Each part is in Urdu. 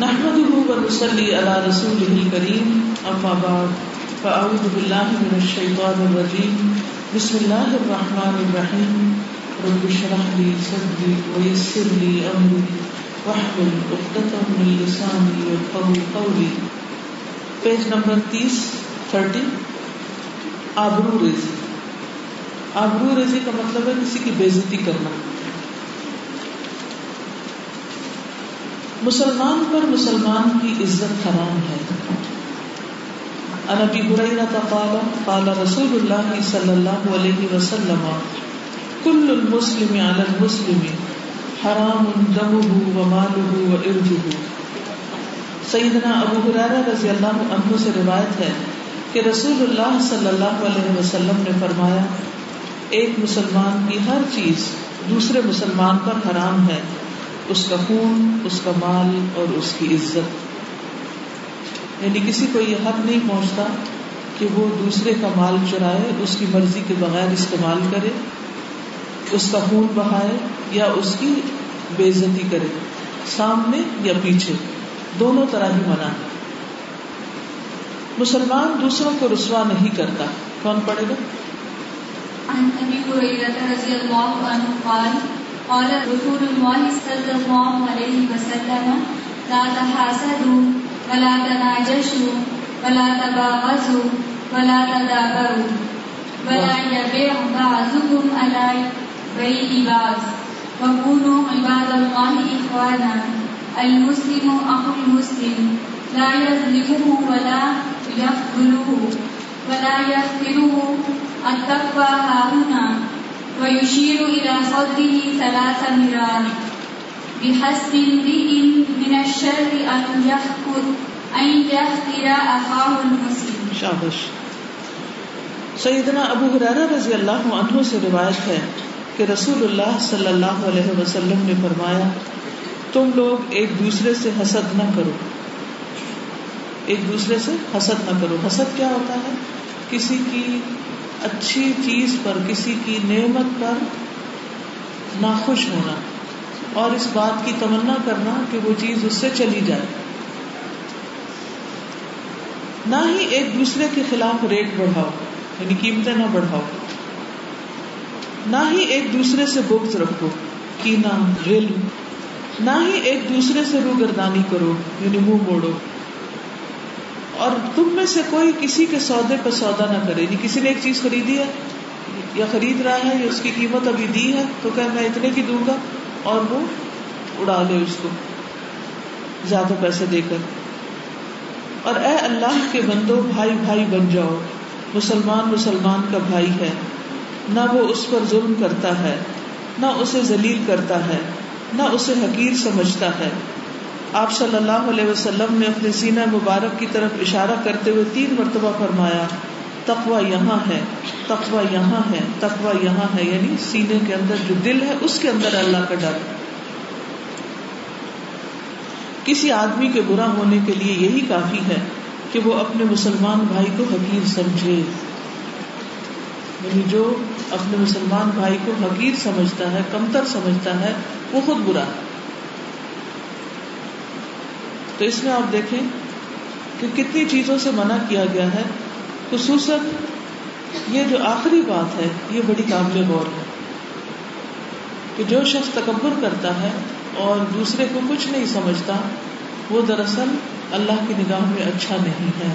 نحمده ونصلي على رسوله الكريم اما بعد فاعوذ بالله من الشيطان الرجيم. بسم الله الرحمن الرحيم. رب اشرح لي صدري ويسر لي امري واحلل عقدة من لساني يفقهوا قولي. پیج نمبر 30 30 آبرو ریزی. آبرو ریزی کا مطلب ہے کسی کی بےزتی کرنا. مسلمان پر مسلمان کی عزت حرام ہے۔ انبی حریرہ قال قال رسول اللہ صلی اللہ علیہ وسلم، کل المسلم علی المسلم، حرام دمه وماله وارجه سیدنا ابو حریرہ رضی اللہ عنہ سے روایت ہے کہ رسول اللہ صلی اللہ علیہ وسلم نے فرمایا، ایک مسلمان کی ہر چیز دوسرے مسلمان پر حرام ہے۔ اس کا خون، اس کا مال اور اس کی عزت۔ یعنی کسی کو یہ حق نہیں پہنچتا کہ وہ دوسرے کا مال چرائے، اس کی مرضی کے بغیر استعمال کرے، اس کا خون بہائے یا اس کی بےزتی کرے، سامنے یا پیچھے، دونوں طرح ہی منع مسلمان دوسروں کو رسوا نہیں کرتا۔ کون پڑھے گا؟ قال رسول الله صلى الله عليه وسلم، لا تحاسدوا ولا تناجشوا ولا تباغزوا ولا تدابروا ولا يبيع بعضكم على بيع بعض. وكونوا عباد الله إخوانا، المسلم أخو المسلم، لا يظلمه ولا يخذله ولا يخذله التقوى هاهنا. ويشير إلى صدره ثلاث مرار بحسب امرئ من الشر أن يخبر أن يخبر أخاه المسلم شابش. سیدنا ابو حرارہ رضی اللہ عنہ سے روایت ہے کہ رسول اللہ صلی اللہ علیہ وسلم نے فرمایا، تم لوگ ایک دوسرے سے حسد نہ کرو۔ ایک دوسرے سے حسد نہ کرو۔ حسد کیا ہوتا ہے؟ کسی کی اچھی چیز پر کسی کی نعمت پر ناخوش ہونا اور اس بات کی تمنا کرنا کہ وہ چیز اس سے چلی جائے۔ نہ ہی ایک دوسرے کے خلاف ریٹ بڑھاؤ یعنی قیمتیں نہ بڑھاؤ۔ نہ ہی ایک دوسرے سے بغض رکھو کینا غل۔ نہ ہی ایک دوسرے سے روگردانی کرو یعنی منہ موڑو۔ اور تم میں سے کوئی کسی کے سودے پہ سودا نہ کرے۔ جی کسی نے ایک چیز خریدی ہے یا خرید رہا ہے یا اس کی قیمت ابھی دی ہے، تو کہ میں اتنے کی دوں گا اور وہ اڑا لے اس کو، زیادہ پیسے دے کر۔ اور اے اللہ کے بندو، بھائی بھائی بن جاؤ۔ مسلمان مسلمان کا بھائی ہے۔ نہ وہ اس پر ظلم کرتا ہے، نہ اسے ذلیل کرتا ہے، نہ اسے حقیر سمجھتا ہے۔ آپ صلی اللہ علیہ وسلم نے اپنے سینہ مبارک کی طرف اشارہ کرتے ہوئے تین مرتبہ فرمایا تقوا یہاں ہے تقوا یہاں ہے تقوا یہاں ہے یعنی سینے کے اندر جو دل ہے، اس کے اندر اللہ کا ڈر۔ کسی آدمی کے برا ہونے کے لیے یہی کافی ہے کہ وہ اپنے مسلمان بھائی کو حقیر سمجھے۔ یعنی جو اپنے مسلمان بھائی کو حقیر سمجھتا ہے، کمتر سمجھتا ہے، وہ خود برا ہے۔ تو اس میں آپ دیکھیں کہ کتنی چیزوں سے منع کیا گیا ہے، خصوصاً یہ جو آخری بات ہے، یہ بڑی قابل غور ہے کہ جو شخص تکبر کرتا ہے اور دوسرے کو کچھ نہیں سمجھتا، وہ دراصل اللہ کی نگاہ میں اچھا نہیں ہے۔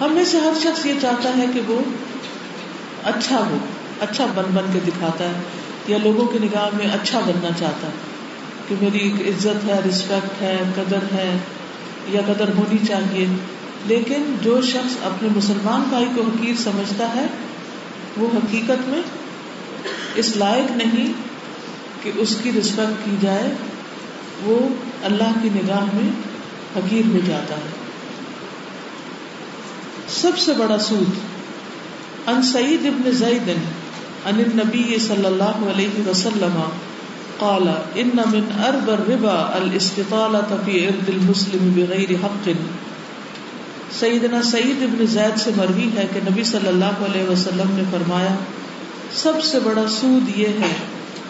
ہم میں سے ہر شخص یہ چاہتا ہے کہ وہ اچھا ہو اچھا بن بن کے دکھاتا ہے یا لوگوں کی نگاہ میں اچھا بننا چاہتا ہے۔ کہ میری ایک عزت ہے رسپیکٹ ہے، قدر ہے یا قدر ہونی چاہیے۔ لیکن جو شخص اپنے مسلمان بھائی کو حقیر سمجھتا ہے، وہ حقیقت میں اس لائق نہیں کہ اس کی رسپیکٹ کی جائے، وہ اللہ کی نگاہ میں حقیر ہو جاتا ہے۔ سب سے بڑا سود ان سعید ابن زید ان نبی صلی اللہ علیہ وسلم قال ان من ارب الربا الاستطالة في ارض المسلم بغیر حق. سیدنا سعید ابن زید سے مروی ہے کہ نبی صلی اللہ علیہ وسلم نے فرمایا، سب سے بڑا سود یہ ہے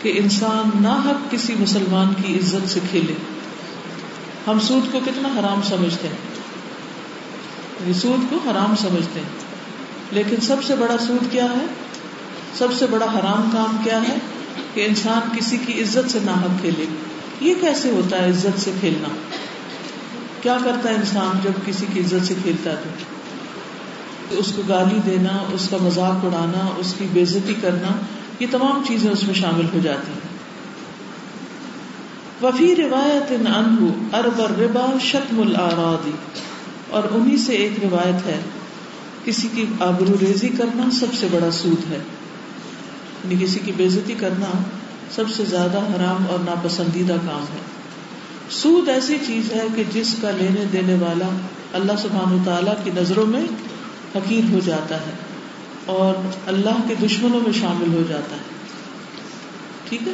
کہ انسان ناحق کسی مسلمان کی عزت سے کھیلے۔ ہم سود کو کتنا حرام سمجھتے ہیں۔ سود کو حرام سمجھتے ہیں۔ لیکن سب سے بڑا سود کیا ہے؟ سب سے بڑا حرام کام کیا ہے؟ کہ انسان کسی کی عزت سے ناحق کھیلے۔ یہ کیسے ہوتا ہے عزت سے کھیلنا؟ کیا کرتا ہے انسان جب کسی کی عزت سے کھیلتا ہے؟ تو اس کو گالی دینا، اس کا مذاق اڑانا، اس کی بےزتی کرنا، یہ تمام چیزیں اس میں شامل ہو جاتی ہیں۔ وفی روایت انہو ارب ربا شتم الارادی اور انہی سے ایک روایت ہے، کسی کی آبرو ریزی کرنا سب سے بڑا سود ہے۔ یعنی کسی کی بےزتی کرنا سب سے زیادہ حرام اور ناپسندیدہ کام ہے۔ سود ایسی چیز ہے کہ جس کا لینے دینے والا اللہ سبحان تعالیٰ کی نظروں میں حقیر ہو جاتا ہے اور اللہ کے دشمنوں میں شامل ہو جاتا ہے۔ ٹھیک ہے؟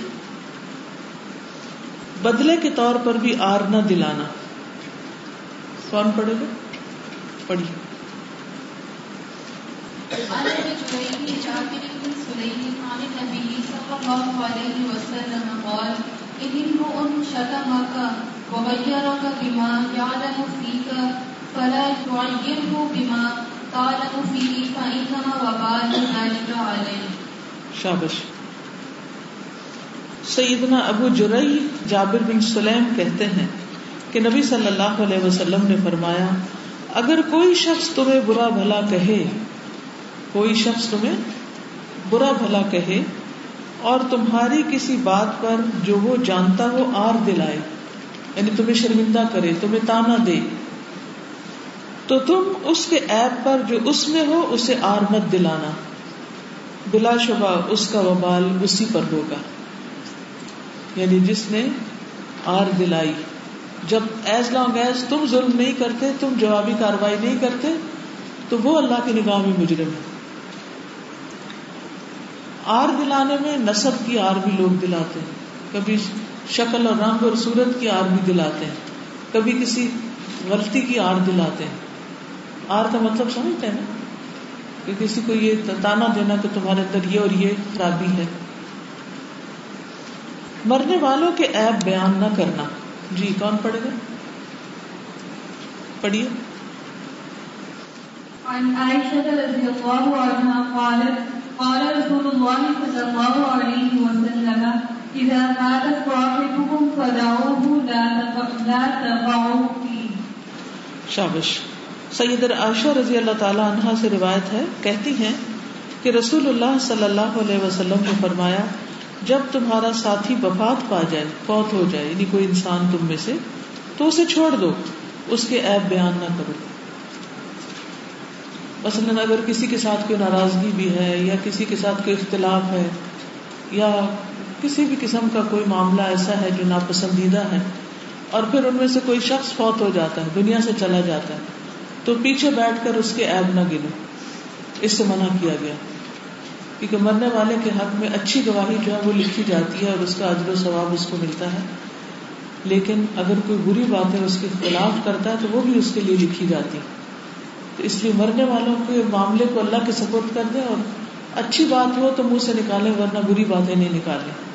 بدلے کے طور پر بھی آر نہ دلانا۔ کون پڑھے گا؟ پڑھیے۔ شابش۔ سیدنا ابو جرئی جابر بن سلیم کہتے ہیں کہ نبی صلی اللہ علیہ وسلم نے فرمایا، اگر کوئی شخص تمہیں برا بھلا کہے کوئی شخص تمہیں برا بھلا کہے اور تمہاری کسی بات پر جو وہ جانتا ہو آر دلائے یعنی تمہیں شرمندہ کرے، تمہیں تانا دے۔ تو تم اس کے ایپ پر جو اس میں ہو، اسے آر مت دلانا۔ بلا شبہ اس کا وبال اسی پر ہوگا۔ یعنی جس نے آر دلائی۔ جب ایز لانگ ایز تم ظلم نہیں کرتے، تم جوابی کاروائی نہیں کرتے، تو وہ اللہ کی نگاہ میں مجرم ہے۔ آر دلانے میں نصب کی آر بھی لوگ دلاتے ہیں۔ کبھی شکل اور رنگ اور صورت کی آر بھی دلاتے ہیں۔ کبھی کسی غلطی کی آر دلاتے ہیں۔ آر کا مطلب سمجھتے ہیں نا؟ کہ کسی کو یہ تانا دینا کہ تمہارے اندر یہ اور یہ خرابی ہے۔ مرنے والوں کے ایپ بیان نہ کرنا۔ جی کون پڑھے گا؟ پڑھیے۔ عن عائشة رضي الله عنها قالت قال رسول الله صلى الله عليه وسلم إذا مات صاحبكم فدعوه لا تقعوا فيه. شابش، سید عائشہ رضی اللہ تعالی عنہا سے روایت ہے، کہتی ہیں کہ رسول اللہ صلی اللہ علیہ وسلم نے فرمایا، جب تمہارا ساتھی وفات پا جائے، فوت ہو جائے یعنی کوئی انسان تم میں سے، تو اسے چھوڑ دو، اس کے ایپ بیان نہ کرو۔ مثلاً اگر کسی کے ساتھ کوئی ناراضگی بھی ہے یا کسی کے ساتھ کوئی اختلاف ہے یا کسی بھی قسم کا کوئی معاملہ ایسا ہے جو ناپسندیدہ ہے اور پھر ان میں سے کوئی شخص فوت ہو جاتا ہے، دنیا سے چلا جاتا ہے، تو پیچھے بیٹھ کر اس کے ایب نہ گنو اس سے منع کیا گیا۔ کیونکہ مرنے والے کے حق میں اچھی گواہی جو ہے وہ لکھی جاتی ہے اور اس کا عجر و ثواب اس کو ملتا ہے۔ لیکن اگر کوئی بری باتیں اس کے خلاف کرتا ہے تو وہ بھی اس کے لیے لکھی جاتی تو اس لیے مرنے والوں کے معاملے کو اللہ کے سپورٹ کر دیں اور اچھی بات ہو تو منہ سے نکالیں ورنہ بری باتیں نہیں نکالیں۔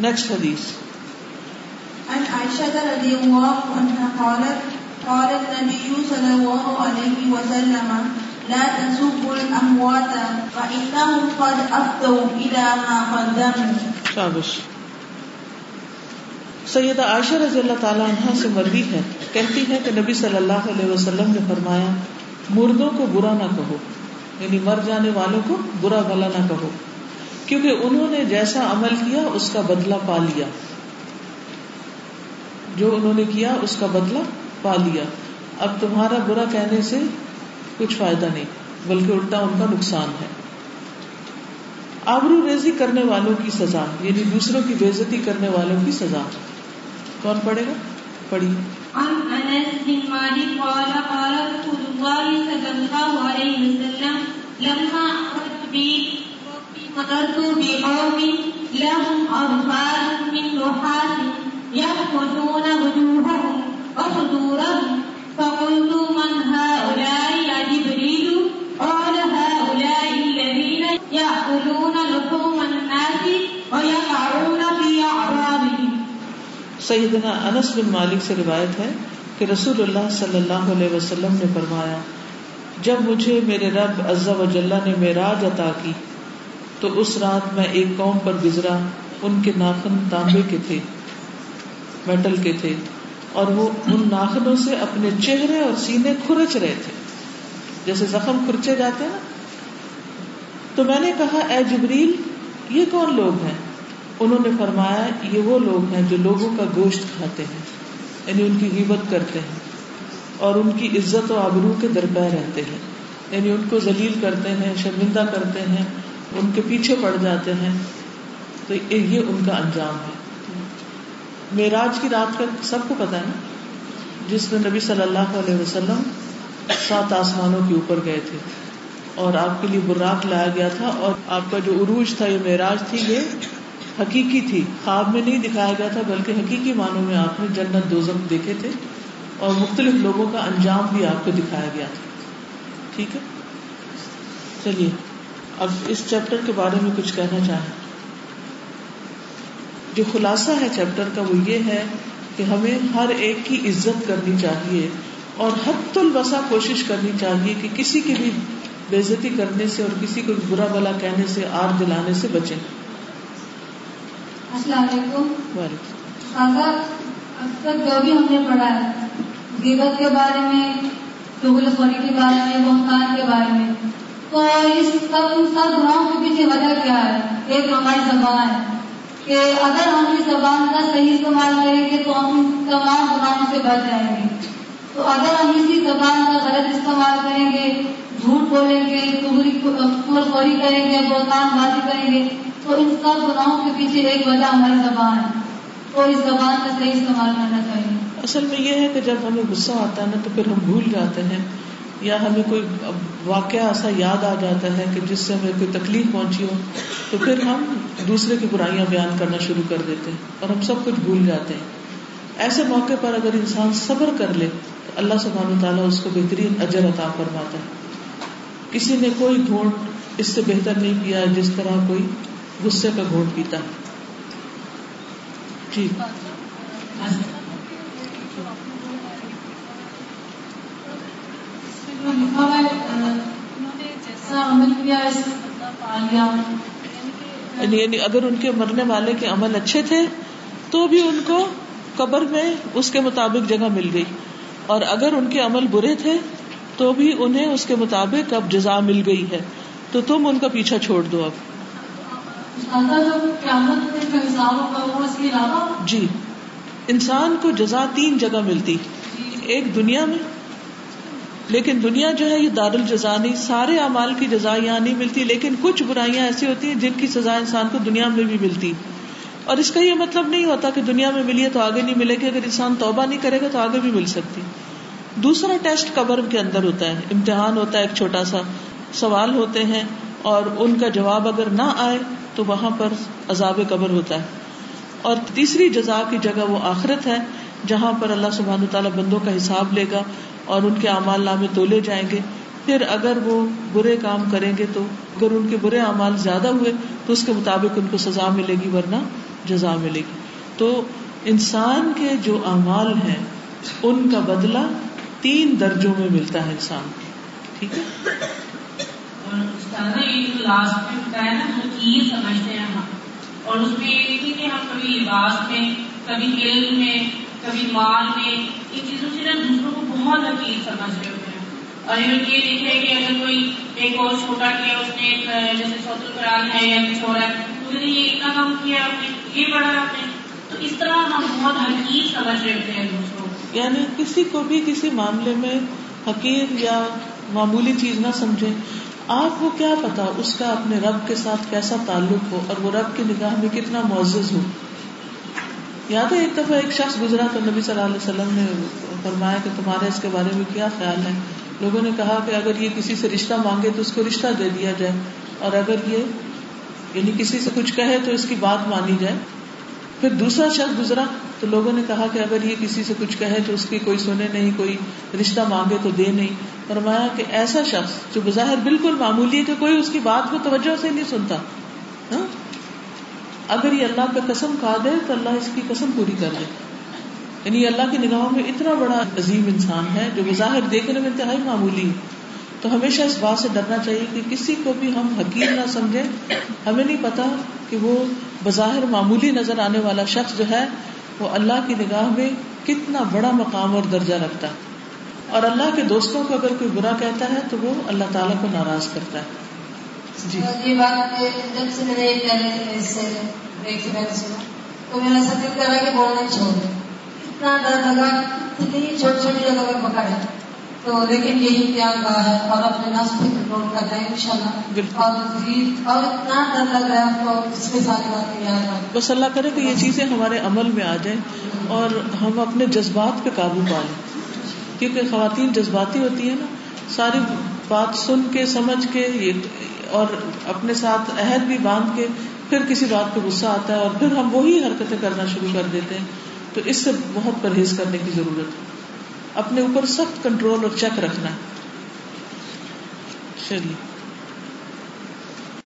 نیکسٹ حدیث عن عائشة رضي الله عنها قالت قال النبي صلى الله عليه وسلم لا تسبوا الأموات فإنهم قد أفضوا إلى ما قدموا. شابش. سیدہ عائشہ رضی اللہ تعالیٰ عنہ سے مروی ہے، کہتی ہے کہ نبی صلی اللہ علیہ وسلم نے فرمایا، مردوں کو برا نہ کہو یعنی مر جانے والوں کو برا بھلا نہ کہو، کیونکہ انہوں نے جیسا عمل کیا، اس کا بدلہ پا لیا۔ جو انہوں نے کیا، اس کا بدلہ پا لیا۔ اب تمہارا برا کہنے سے کچھ فائدہ نہیں، بلکہ الٹا ان کا نقصان ہے۔ آبرو ریزی کرنے والوں کی سزا یعنی دوسروں کی بےزتی کرنے والوں کی سزا۔ کون پڑھے گا؟ پڑھی عن انس بن مالك قال قال رسول الله صلى الله عليه وسلم، لما اخذت بي فقرت بقوم سیدنا انس بن مالک سے روایت ہے کہ رسول اللہ صلی اللہ علیہ وسلم نے فرمایا، جب مجھے میرے رب عزا و جلہ نے میراج عطا کی، تو اس رات میں ایک قوم پر گزرا، ان کے ناخن تانبے کے تھے، میٹل کے تھے، اور وہ ان ناخنوں سے اپنے چہرے اور سینے کھرچ رہے تھے۔ جیسے زخم کھرچے جاتے ہیں نا۔ تو میں نے کہا، اے جبریل، یہ کون لوگ ہیں؟ انہوں نے فرمایا یہ وہ لوگ ہیں جو لوگوں کا گوشت کھاتے ہیں یعنی ان کی غیبت کرتے ہیں اور ان کی عزت و آبرو کے درپے رہتے ہیں۔ یعنی ان کو ذلیل کرتے ہیں، شرمندہ کرتے ہیں، ان کے پیچھے پڑ جاتے ہیں۔ تو یہ ان کا انجام ہے۔ معراج کی رات کا سب کو پتا ہے نا؟ جس میں نبی صلی اللہ علیہ وسلم سات آسمانوں کے اوپر گئے تھے۔ اور آپ کے لیے براق لایا گیا تھا اور آپ کا جو عروج تھا، یہ معراج تھی، یہ حقیقی تھی۔ خواب میں نہیں دکھایا گیا تھا، بلکہ حقیقی معنوں میں آپ نے جنت دوزم دیکھے تھے اور مختلف لوگوں کا انجام بھی آپ کو دکھایا گیا تھا۔ ٹھیک ہے؟ چلیے، اب اس چیپٹر کے بارے میں کچھ کہنا چاہیں۔ جو خلاصہ ہے چیپٹر کا وہ یہ ہے کہ ہمیں ہر ایک کی عزت کرنی چاہیے اور حت البسا کوشش کرنی چاہیے کہ کسی کی بھی بےزتی کرنے سے اور کسی کو برا بلا کہنے سے، آر دلانے سے بچیں۔ السلام علیکم۔ تک جو بھی ہم نے پڑھا ہے غیبت کے بارے میں چغل خوری کے بارے میں بہتان کے بارے میں تو اس سب ان سب گناہوں کے پیچھے وجہ کیا ہے؟ ایک ہماری زبان ہے کہ اگر ہم اس زبان کا صحیح استعمال کریں گے تو ہم تمام گناہوں سے بچ جائیں گے۔ تو اگر ہم اسی زبان کا غلط استعمال کریں گے جھوٹ بولیں گے خوری کریں گے بہتان بازی کریں گے تو ان سب گناہوں کے پیچھے ایک وجہ ہماری زبان ہے۔ تو اس زبان کا صحیح استعمال کرنا چاہیے۔ اصل میں یہ ہے کہ جب ہمیں غصہ آتا ہے نا تو پھر ہم بھول جاتے ہیں، یا ہمیں کوئی واقعہ ایسا یاد آ جاتا ہے کہ جس سے ہمیں کوئی تکلیف پہنچی ہو، تو پھر ہم دوسرے کی برائیاں بیان کرنا شروع کر دیتے ہیں اور ہم سب کچھ بھول جاتے ہیں۔ ایسے موقع پر اگر انسان صبر کر لے تو اللہ سبحانہ تعالیٰ اس کو بہترین اجر عطا فرماتا ہے۔ کسی نے کوئی گھونٹ اس سے بہتر نہیں کیا، جس طرح کوئی غصے کا گھونٹ پیتا ہے۔ جی۔ یعنی یعنی اگر ان کے مرنے والے کے عمل اچھے تھے، تو بھی ان کو قبر میں اس کے مطابق جگہ مل گئی۔ اور اگر ان کے عمل برے تھے، تو بھی انہیں اس کے مطابق اب جزا مل گئی ہے۔ تو تم ان کا پیچھا چھوڑ دو اب۔ جی انسان کو جزا تین جگہ ملتی۔ ایک دنیا میں لیکن دنیا جو ہے یہ دار الجزا نہیں سارے اعمال کی جزا یہاں نہیں ملتی لیکن کچھ برائیاں ایسی ہوتی ہیں جن کی سزا انسان کو دنیا میں بھی ملتی۔ اور اس کا یہ مطلب نہیں ہوتا کہ دنیا میں ملی ہے تو آگے نہیں ملے گی اگر انسان توبہ نہیں کرے گا تو آگے بھی مل سکتی۔ دوسرا ٹیسٹ قبر کے اندر ہوتا ہے۔ امتحان ہوتا ہے ایک چھوٹا سا سوال ہوتے ہیں اور ان کا جواب اگر نہ آئے تو وہاں پر عذاب قبر ہوتا ہے۔ اور تیسری جزا کی جگہ وہ آخرت ہے، جہاں پر اللہ سبحانہ تعالیٰ بندوں کا حساب لے گا اور ان کے اعمال نامے تولے جائیں گے۔ پھر اگر وہ برے کام کریں گے تو، اگر ان کے برے اعمال زیادہ ہوئے تو اس کے مطابق ان کو سزا ملے گی، ورنہ جزا ملے گی۔ تو انسان کے جو اعمال ہیں، ان کا بدلہ تین درجوں میں ملتا ہے انسان ٹھیک ہے؟ لاسٹ میں سمجھتے ہیں ہم۔ اور اس میں یہ دیکھیے کہ ہم کبھی لباس میں، کبھی علم میں، کبھی مال میں، ان چیزوں سے نا دوسروں کو بہت حقیق سمجھ رہے ہوتے ہیں۔ اور یہ دیکھے کہ اگر کوئی ایک اور چھوٹا کیا، اس نے جیسے سوت القرآن ہے یا کچھ ہو رہا ہے اس نے یہ اتنا کام کیا آپ نے، یہ پڑھا آپ نے۔ تو اس طرح ہم بہت حقیق سمجھ رہے ہوتے ہیں دوسروں کو۔ یعنی کسی کو بھی کسی معاملے میں حقیق یا معمولی چیز نہ سمجھے آپ کو کیا پتا اس کا اپنے رب کے ساتھ کیسا تعلق ہو اور وہ رب کی نگاہ میں کتنا معزز ہو؟ یاد ہے ایک دفعہ ایک شخص گزرا تو نبی صلی اللہ علیہ وسلم نے فرمایا کہ تمہارے اس کے بارے میں کیا خیال ہے؟ لوگوں نے کہا کہ اگر یہ کسی سے رشتہ مانگے تو اس کو رشتہ دے دیا جائے اور اگر یہ یعنی کسی سے کچھ کہے تو اس کی بات مانی جائے۔ پھر دوسرا شخص گزرا تو لوگوں نے کہا کہ اگر یہ کسی سے کچھ کہے تو اس کی کوئی سنے نہیں، کوئی رشتہ مانگے تو دے نہیں۔ فرمایا کہ ایسا شخص جو بظاہر بالکل معمولی ہے کہ کوئی اس کی بات کو توجہ سے نہیں سنتا۔ ہاں؟ اگر یہ اللہ پہ قسم کھا دے تو اللہ اس کی قسم پوری کر دے یعنی اللہ کی نگاہوں میں اتنا بڑا عظیم انسان ہے جو بظاہر دیکھنے میں انتہائی معمولی تو ہمیشہ اس بات سے ڈرنا چاہیے کہ کسی کو بھی ہم حقیر نہ سمجھیں۔ ہمیں نہیں پتا کہ وہ بظاہر معمولی نظر آنے والا شخص جو ہے وہ اللہ کی نگاہ میں کتنا بڑا مقام اور درجہ رکھتا ہے۔ اور اللہ کے دوستوں کو اگر کوئی برا کہتا ہے تو وہ اللہ تعالیٰ کو ناراض کرتا ہے۔ جی۔ یہ بات جب سے میں نے اس سے سنا، تو میرا سب دل کر رہا کہ بولنا چھوڑ اتنا ڈر لگا، اتنی چھوٹی چھوٹی جگہ پر پکڑا۔ تو لیکن یہی پیار ہے اور اپنے نفس پہ کنٹرول کرتے ہیں ان شاء اور اتنا ڈر لگ رہا ہے تو اس کے ساتھ باتیں یاد آ بس اللہ کرے کہ یہ چیزیں ہمارے عمل میں آ جائیں اور ہم اپنے جذبات پہ قابو پا لیں۔ کیونکہ خواتین جذباتی ہوتی ہیں نا ساری بات سن کے سمجھ کے اور اپنے ساتھ عہد بھی باندھ کے پھر کسی بات پہ غصہ آتا ہے اور پھر ہم وہی حرکتیں کرنا شروع کر دیتے ہیں۔ تو اس سے بہت پرہیز کرنے کی ضرورت ہے۔ اپنے اوپر سخت کنٹرول اور چیک رکھنا۔ ہے چلیے۔